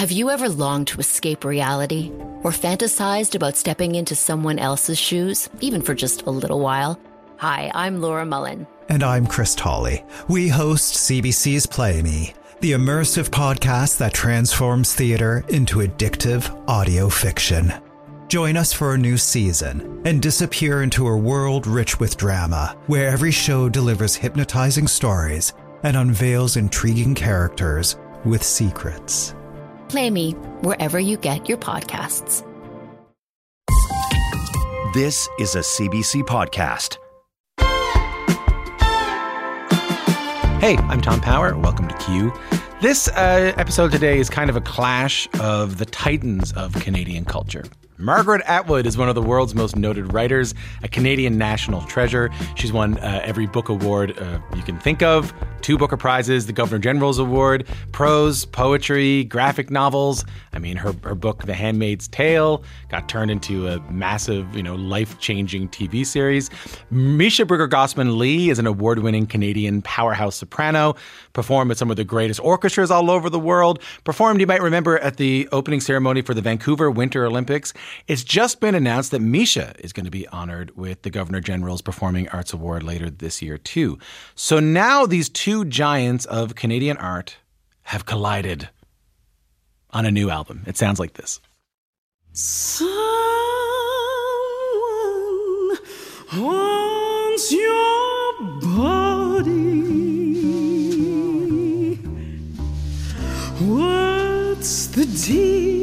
Have you ever longed to escape reality or fantasized about stepping into someone else's shoes, even for just a little while? Hi, I'm Laura Mullen. And I'm Chris Tolley. We host CBC's Play Me, the immersive podcast that transforms theater into addictive audio fiction. Join us for a new season and disappear into a world rich with drama, where every show delivers hypnotizing stories and unveils intriguing characters with secrets. Play Me wherever you get your podcasts. This is a CBC podcast. Hey, I'm Tom Power. Welcome to Q. This uh, episode today is kind of a clash of the titans of Canadian culture. Margaret Atwood is one of the world's most noted writers, a Canadian national treasure. She's won uh, every book award uh, you can think of, two Booker Prizes, the Governor General's Award, prose, poetry, graphic novels. I mean, her, her book, The Handmaid's Tale, got turned into a massive, you know, life-changing TV series. Measha Brueggergosman Lee is an award-winning Canadian powerhouse soprano, performed with some of the greatest orchestras all over the world, performed, you might remember, at the opening ceremony for the Vancouver Winter Olympics. It's just been announced that Measha is going to be honored with the Governor General's Performing Arts Award later this year, too. So now these two giants of Canadian art have collided on a new album. It sounds like this. Someone wants your body. What's the deal?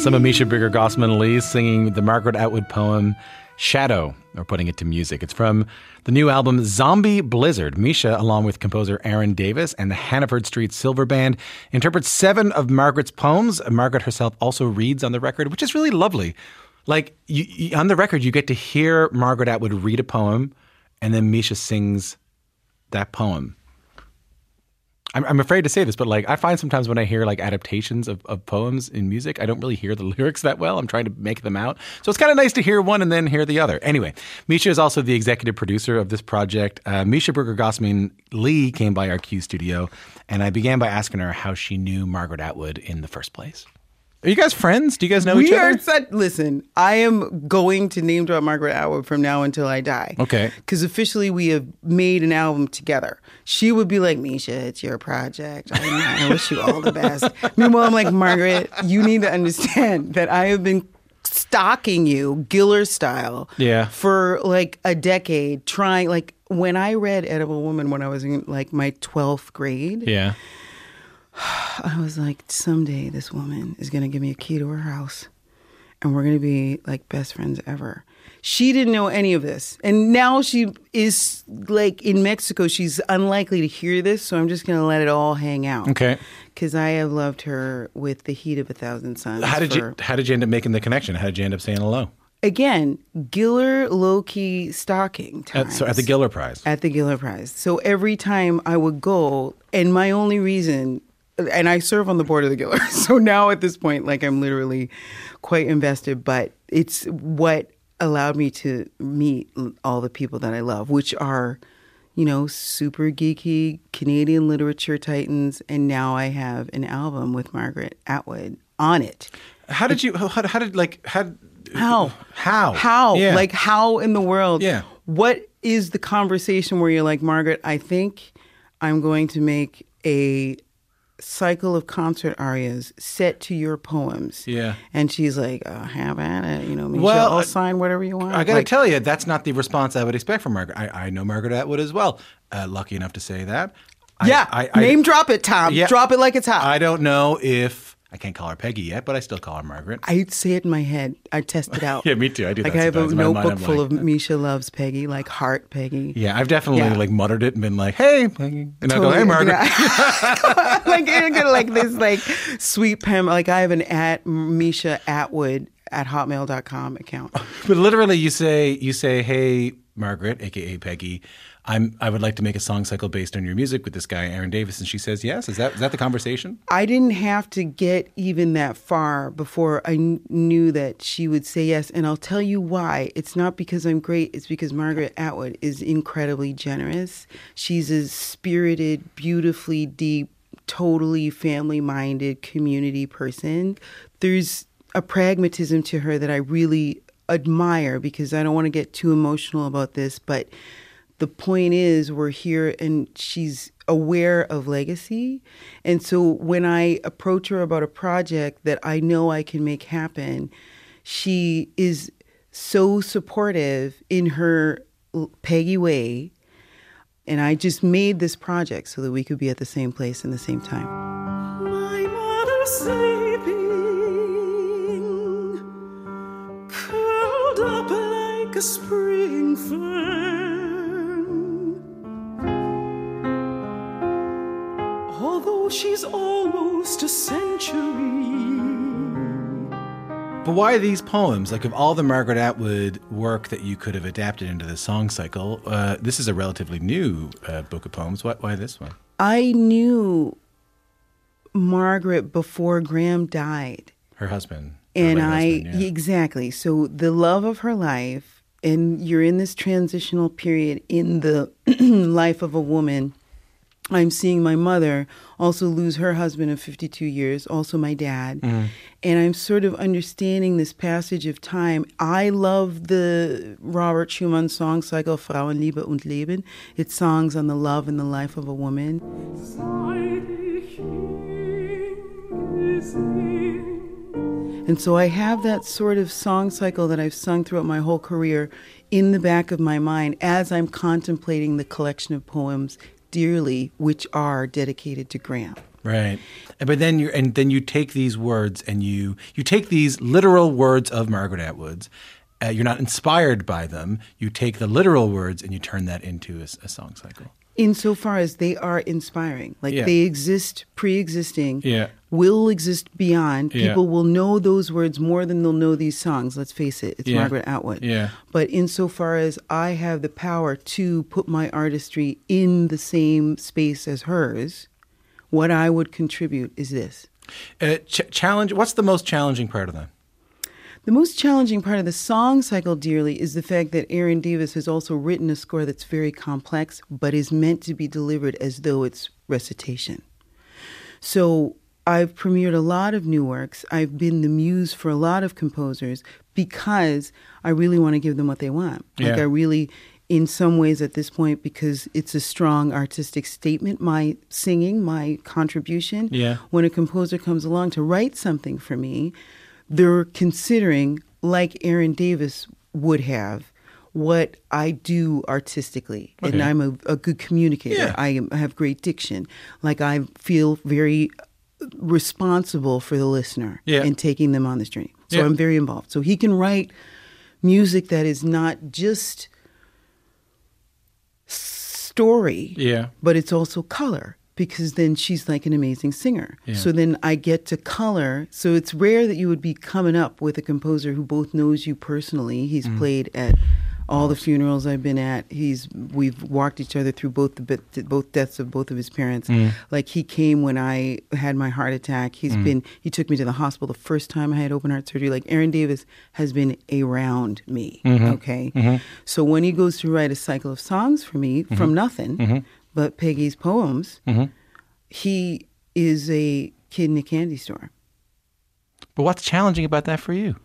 Some of Measha Brueggergosman Lee singing the Margaret Atwood poem Shadow, or putting it to music. It's from the new album Zombie Blizzard. Measha, along with composer Aaron Davis and the Hannaford Street Silver Band, interprets seven of Margaret's poems. Margaret herself also reads on the record, which is really lovely. Like you, you, on the record, you get to hear Margaret Atwood read a poem, and then Measha sings that poem. I'm, I'm afraid to say this, but like I find sometimes when I hear like adaptations of, of poems in music, I don't really hear the lyrics that well. I'm trying to make them out. So it's kind of nice to hear one and then hear the other. Anyway, Measha is also the executive producer of this project. Uh, Measha Brueggergosman Lee came by our Q studio, and I began by asking her how she knew Margaret Atwood in the first place. Are you guys friends? Do you guys know we each other? are such. Listen, I am going to name drop Margaret Atwood from now until I die. Okay. Because officially we have made an album together. She would be like, Measha, it's your project. I, I wish you all the best. Meanwhile, I'm like, Margaret, you need to understand that I have been stalking you, Giller style, Yeah. for like a decade, trying like. When I read Edible Woman when I was in like my 12th grade, yeah. I was like, someday this woman is going to give me a key to her house and we're going to be like best friends ever. She didn't know any of this. And now she is like in Mexico. She's unlikely to hear this. So I'm just going to let it all hang out. Okay. Because I have loved her with the heat of a thousand suns. How did for- you How did you end up making the connection? How did you end up saying hello? Again, Giller low key stalking. At, so at the Giller Prize. at the Giller Prize. So every time I would go, and my only reason, and I serve on the board of the Giller. So now at this point, like I'm literally quite invested, but it's what allowed me to meet all the people that I love, which are, you know, super geeky Canadian literature titans. And now I have an album with Margaret Atwood on it. How did you? How, how did like how? How? How? How? Yeah. Like how in the world? Yeah. What is the conversation where you're like, Margaret, I think I'm going to make a cycle of concert arias set to your poems. Yeah. And she's like, uh, have at it. You know, Measha, Well, I'll I- sign whatever you want. I got to Like, tell you, that's not the response I would expect from Margaret. I, I know Margaret Atwood as well. Uh, lucky enough to say that. I- Yeah. I, I, name drop it, Tom. Yeah. Drop it like it's hot. I don't know if I can't call her Peggy yet, but I still call her Margaret. I say it in my head. I test it out. Yeah, me too. I do Like I have a sometimes. My mind, notebook full like- of Measha loves Peggy, like heart Peggy. yeah, I've definitely Yeah. like muttered it and been like, "Hey, Peggy," and I go, "Hey, Margaret." like you're gonna like this like sweet pen. Like I have an at Measha Atwood at hotmail.com account. But literally, you say you say, "Hey, Margaret," aka Peggy. I'm I would like to make a song cycle based on your music with this guy Aaron Davis, and she says yes. Is that is that the conversation? I didn't have to get even that far before I kn- knew that she would say yes. And I'll tell you why. It's not because I'm great, it's because Margaret Atwood is incredibly generous. She's a spirited, beautifully deep, totally family minded community person. There's a pragmatism to her that I really admire because I don't want to get too emotional about this, but the point is we're here and she's aware of legacy. And so when I approach her about a project that I know I can make happen, she is so supportive in her Peggy way. And I just made this project so that we could be at the same place in the same time. My mother sleeping, curled up like a spring fern. She's almost a century. But why these poems? Like of all the Margaret Atwood work that you could have adapted into the song cycle, uh, this is a relatively new uh, book of poems. Why, why this one? I knew Margaret before Graham died. Her husband. her and late I husband, yeah. exactly so the love of her life, and you're in this transitional period in the life of a woman. I'm seeing my mother also lose her husband of 52 years, also my dad. Mm-hmm. And I'm sort of understanding this passage of time. I love the Robert Schumann song cycle, Frauenliebe und Leben. It's songs on the love and the life of a woman. Sei dich hingesehen. And so I have that sort of song cycle that I've sung throughout my whole career in the back of my mind as I'm contemplating the collection of poems dearly, which are dedicated to Graham. Right. But then you and then you take these words and you you take these literal words of Margaret Atwood's. Uh, you're not inspired by them. You take the literal words and you turn that into a song cycle. Insofar as they are inspiring, like Yeah. they exist pre-existing, Yeah. will exist beyond. Yeah. People will know those words more than they'll know these songs. Let's face it, it's Yeah. Margaret Atwood. Yeah. But insofar as I have the power to put my artistry in the same space as hers, what I would contribute is this. Uh, ch- challenge. What's the most challenging part of that? The most challenging part of the song cycle, dearly, is the fact that Aaron Davis has also written a score that's very complex, but is meant to be delivered as though it's recitation. So I've premiered a lot of new works. I've been the muse for a lot of composers because I really want to give them what they want. Like Yeah. I really, in some ways, at this point, because it's a strong artistic statement, my singing, my contribution. Yeah. When a composer comes along to write something for me, they're considering, like Aaron Davis would have, what I do artistically. And I'm a, a good communicator. Yeah. I, am, I have great diction. Like I feel very responsible for the listener Yeah. and taking them on this journey. So Yeah. I'm very involved. So he can write music that is not just story, Yeah. but it's also color because then she's like an amazing singer. Yeah. So then I get to color. So it's rare that you would be coming up with a composer who both knows you personally. He's Mm-hmm. played at all the funerals I've been at. He's we've walked each other through both the both deaths of both of his parents. Mm. Like he came when I had my heart attack. He's been he took me to the hospital the first time I had open heart surgery. Like Aaron Davis has been around me. Mm-hmm. Okay, so when he goes to write a cycle of songs for me Mm-hmm. from nothing but Peggy's poems, mm-hmm. he is a kid in a candy store. But what's challenging about that for you?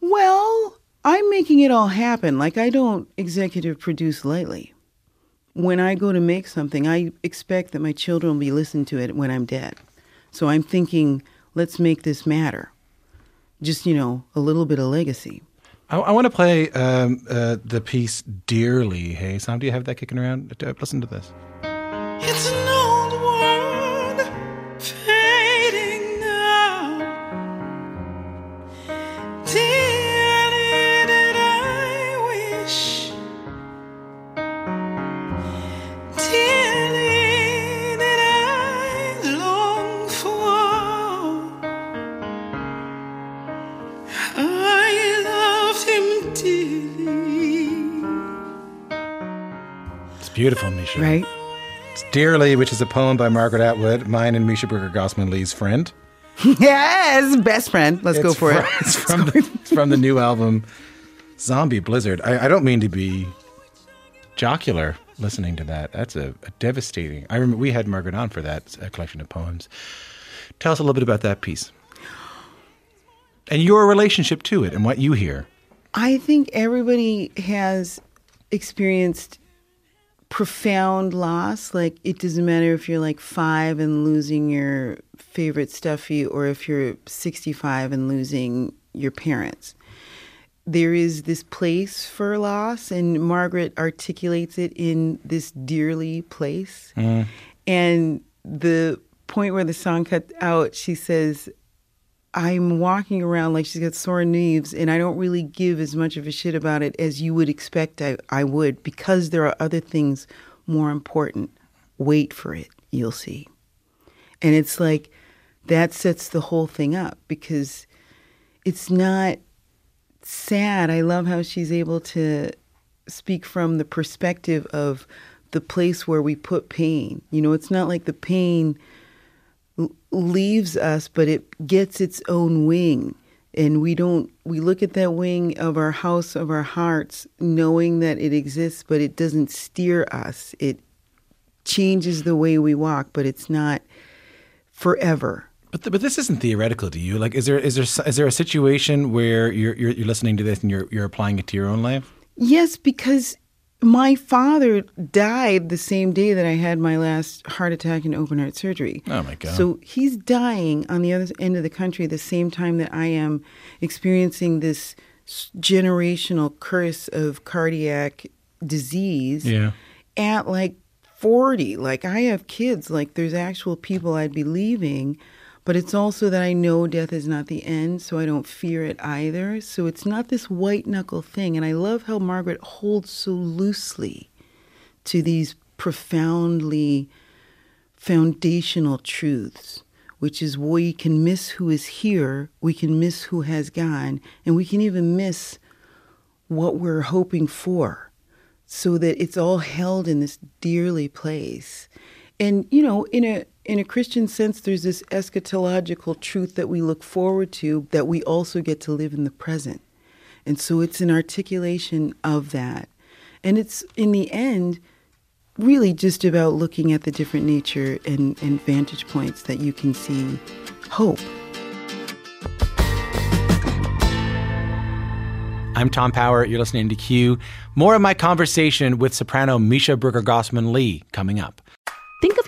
Well, I'm making it all happen. Like I don't executive produce lightly. When I go to make something, I expect that my children will be listening to it when I'm dead. So I'm thinking, let's make this matter. Just, you know, a little bit of legacy. I, I want to play um, uh, the piece "Dearly." Hey, Sam, do you have that kicking around? Uh, Listen to this. Beautiful, Measha. right? It's Dearly, which is a poem by Margaret Atwood, mine and Measha Brooker Gossman Lee's friend. yes, best friend. Let's go for from, it. It's from, the, it's from the new album, Zombie Blizzard. I, I don't mean to be jocular listening to that. That's a, a devastating. I remember we had Margaret on for that collection of poems. Tell us a little bit about that piece and your relationship to it and what you hear. I think everybody has experienced profound loss. Like, it doesn't matter if you're like five and losing your favorite stuffy or if you're 65 and losing your parents. There is this place for loss, and Margaret articulates it in this dearly place. Mm. And the point where the song cut out, she says, I'm walking around like she's got sore knees, and I don't really give as much of a shit about it as you would expect I, I would because there are other things more important. Wait for it, you'll see. And it's like that sets the whole thing up because it's not sad. I love how she's able to speak from the perspective of the place where we put pain. You know, it's not like the pain leaves us, but it gets its own wing. And we don't, we look at that wing of our house, of our hearts, knowing that it exists, but it doesn't steer us. It changes the way we walk, but it's not forever. But th- but this isn't theoretical to you. Like, is there is there is there a situation where you're you're, you're listening to this and you're you're applying it to your own life? Yes, because my father died the same day that I had my last heart attack and open heart surgery. Oh, my God. So he's dying on the other end of the country the same time that I am experiencing this generational curse of cardiac disease Yeah. at like 40. Like I have kids, like there's actual people I'd be leaving, but it's also that I know death is not the end, so I don't fear it either. So it's not this white knuckle thing. And I love how Margaret holds so loosely to these profoundly foundational truths, which is we can miss who is here, we can miss who has gone, and we can even miss what we're hoping for so that it's all held in this dearly place. And you know, in a in a Christian sense there's this eschatological truth that we look forward to that we also get to live in the present. And so it's an articulation of that. And it's in the end really just about looking at the different nature and, and vantage points that you can see hope. I'm Tom Power. You're listening to Q. More of my conversation with soprano Measha Brooker Gossman Lee coming up. Think of your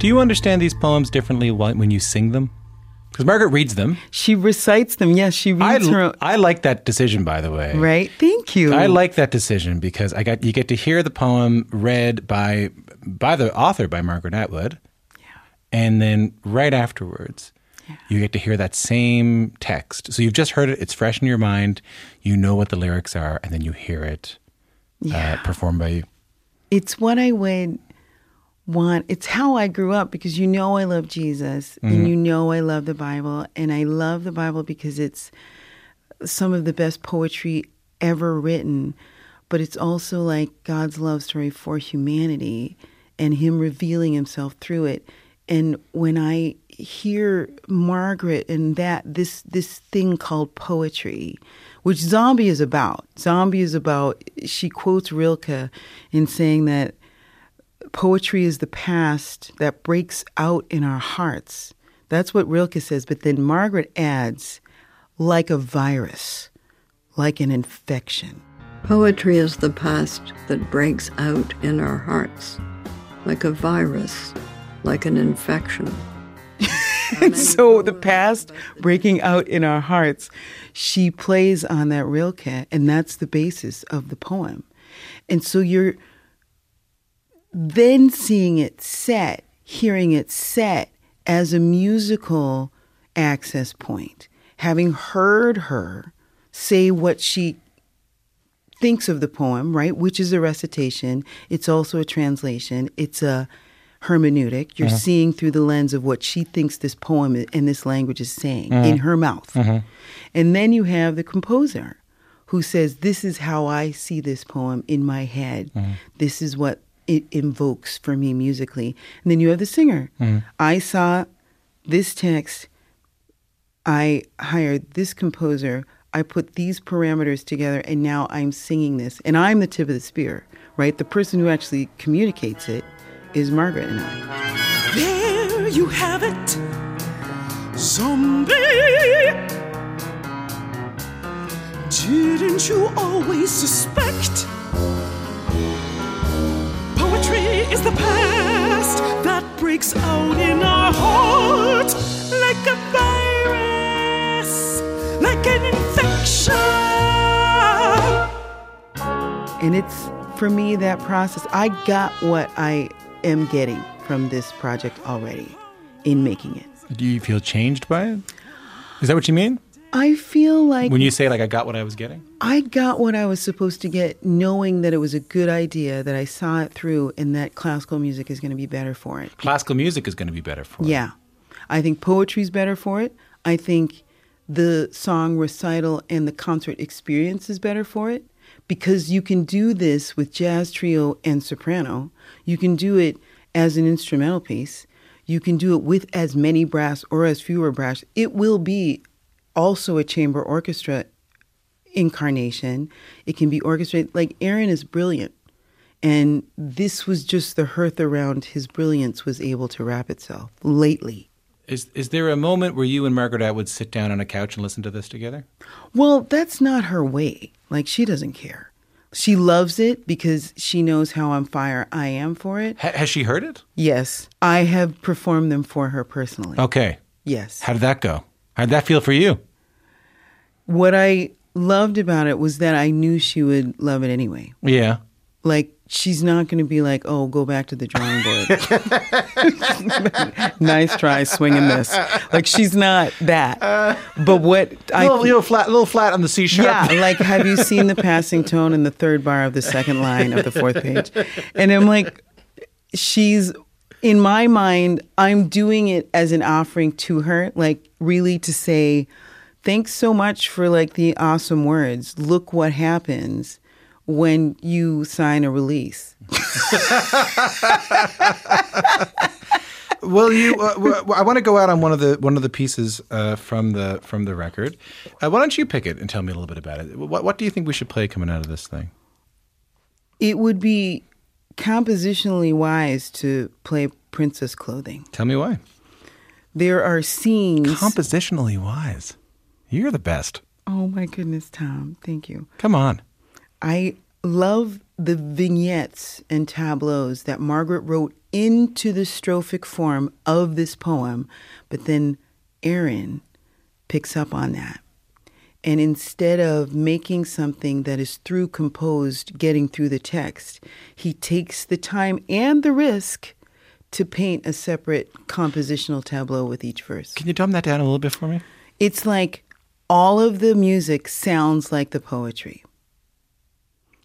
Do you understand these poems differently when you sing them? Because Margaret reads them. She recites them. Yes, she I, reads her own. I like that decision, by the way. Right? Thank you. I like that decision because I got you get to hear the poem read by by the author by Margaret Atwood, yeah. and then right afterwards, you get to hear that same text. So you've just heard it; it's fresh in your mind. You know what the lyrics are, and then you hear it uh, performed by you. it's what I would want. It's how I grew up because you know I love Jesus and mm-hmm. you know I love the Bible. And I love the Bible because it's some of the best poetry ever written. But it's also like God's love story for humanity and Him revealing Himself through it. And when I hear Margaret and that this this thing called poetry, which Zombie is about. Zombie is about she quotes Rilke in saying that poetry is the past that breaks out in our hearts. That's what Rilke says, but then Margaret adds like a virus, like an infection. Poetry is the past that breaks out in our hearts. like a virus, like an infection. And so the past breaking out in our hearts, she plays on that rilke, and that's the basis of the poem. And so you're then seeing it set, hearing it set as a musical access point, having heard her say what she thinks of the poem, right? Which is a recitation. It's also a translation. It's a hermeneutic. You're mm-hmm. seeing through the lens of what she thinks this poem and this language is saying in mm-hmm. her mouth. Mm-hmm. And then you have the composer who says, This is how I see this poem in my head. This is what it invokes for me musically. And then you have the singer. Hmm. I saw this text I hired this composer. I put these parameters together, and now I'm singing this. And I'm the tip of the spear, right? The person who actually communicates it is Margaret and I. There you have it, zombie. Didn't you always suspect? Poetry is the past that breaks out in our hearts like a virus, like an infection. And it's for me that process. I got what I am getting from this project already in making it. Do you feel changed by it? Is that what you mean? I feel like When you say like I got what I was getting? I got what I was supposed to get, knowing that it was a good idea, that I saw it through, and that classical music is going to be better for it. Classical music is going to be better for it. Yeah. I think poetry's better for it. I think the song recital and the concert experience is better for it because you can do this with jazz trio and soprano. You can do it as an instrumental piece. You can do it with as many brass or as fewer brass. It will be also a chamber orchestra incarnation. It can be orchestrated. Like Aaron is brilliant. And this was just the hearth around his brilliance was able to wrap itself lately. Is is there a moment where you and Margaret Atwood sit down on a couch and listen to this together? Well, that's not her way. Like she doesn't care. She loves it because she knows how on fire I am for it. Ha- has she heard it? Yes, I have performed them for her personally. Okay. Yes. How did that go? How did that feel for you? What I loved about it was that I knew she would love it anyway. Yeah. Like she's not going to be like, "Oh, go back to the drawing board." nice try swinging this. Like she's not that. Uh, but what I little, little flat, little flat on the C sharp. Yeah, like have you seen the passing tone in the third bar of the second line of the fourth page? And I'm like, she's in my mind, I'm doing it as an offering to her, like really to say, thanks so much for like the awesome words. Look what happens when you sign a release. Well, you. Uh, w- I want to go out on one of the one of the pieces uh, from the from the record. Uh, why don't you pick it and tell me a little bit about it? What What do you think we should play coming out of this thing? It would be compositionally wise to play princess clothing. Tell me why. There are scenes. Compositionally wise. You're the best. oh my goodness, Tom. Thank you. Come on. I love the vignettes and tableaus that Margaret wrote into the strophic form of this poem, but then Aaron picks up on that. And instead of making something that is through composed, getting through the text, he takes the time and the risk to paint a separate compositional tableau with each verse. Can you dumb that down a little bit for me? It's like all of the music sounds like the poetry.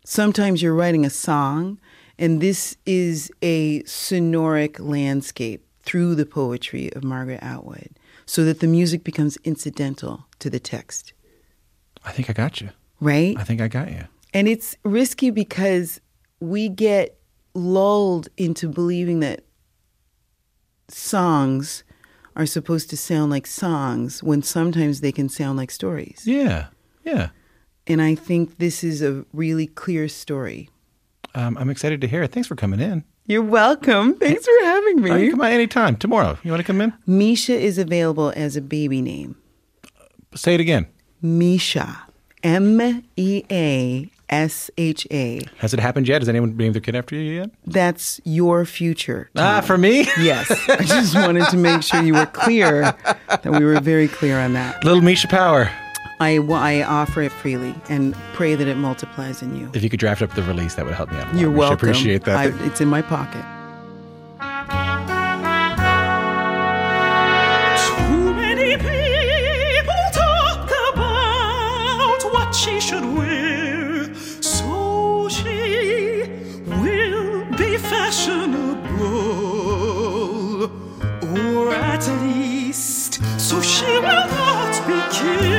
Sometimes you're writing a song, and this is a sonoric landscape through the poetry of Margaret Atwood, so that the music becomes incidental to the text, I think I got you. right? I think I got you. And it's risky because we get lulled into believing that songs are supposed to sound like songs when sometimes they can sound like stories. Yeah. Yeah. And I think this is a really clear story. Um, I'm excited to hear it. Thanks for coming in. You're welcome. Thanks for having you me. come on anytime. Tomorrow. You want to come in? Measha is available as a baby name. Say it again. Measha. M E A S H A. Has it happened yet? Has anyone named their kid after you yet? That's your future. Ah, for me? Yes. I just wanted to make sure you were clear that we were very clear on that. Little Measha Power. I, I offer it freely and pray that it multiplies in you. If you could draft up the release, that would help me out. You're welcome. Appreciate that. I, it's in my pocket. At least so she will not be killed.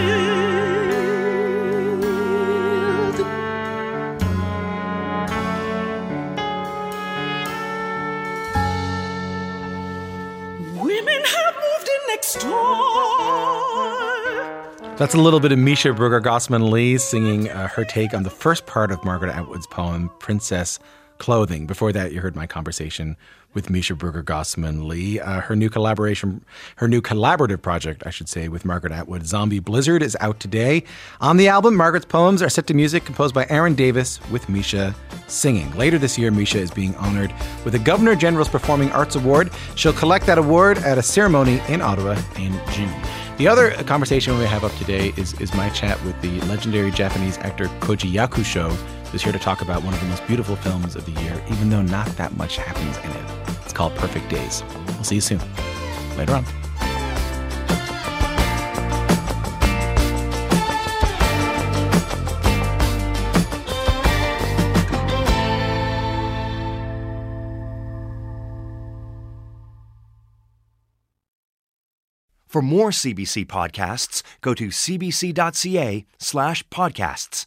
Women have moved in next door. That's a little bit of Measha Brugger Gossman Lee singing uh, her take on the first part of Margaret Atwood's poem, Princess Clothing. Before that, you heard my conversation with Measha Brugger Gossman Lee. Uh, her new collaboration, her new collaborative project, I should say, with Margaret Atwood, Zombie Blizzard, is out today. On the album, Margaret's poems are set to music composed by Aaron Davis with Measha singing. Later this year, Measha is being honored with the Governor General's Performing Arts Award. She'll collect that award at a ceremony in Ottawa in June. The other conversation we have up today is, is my chat with the legendary Japanese actor Koji Yakusho, who's here to talk about one of the most beautiful films of the year, even though not that much happens in it. It's called Perfect Days. We'll see you soon. Later on. For more CBC podcasts, go to cbc.ca slash podcasts.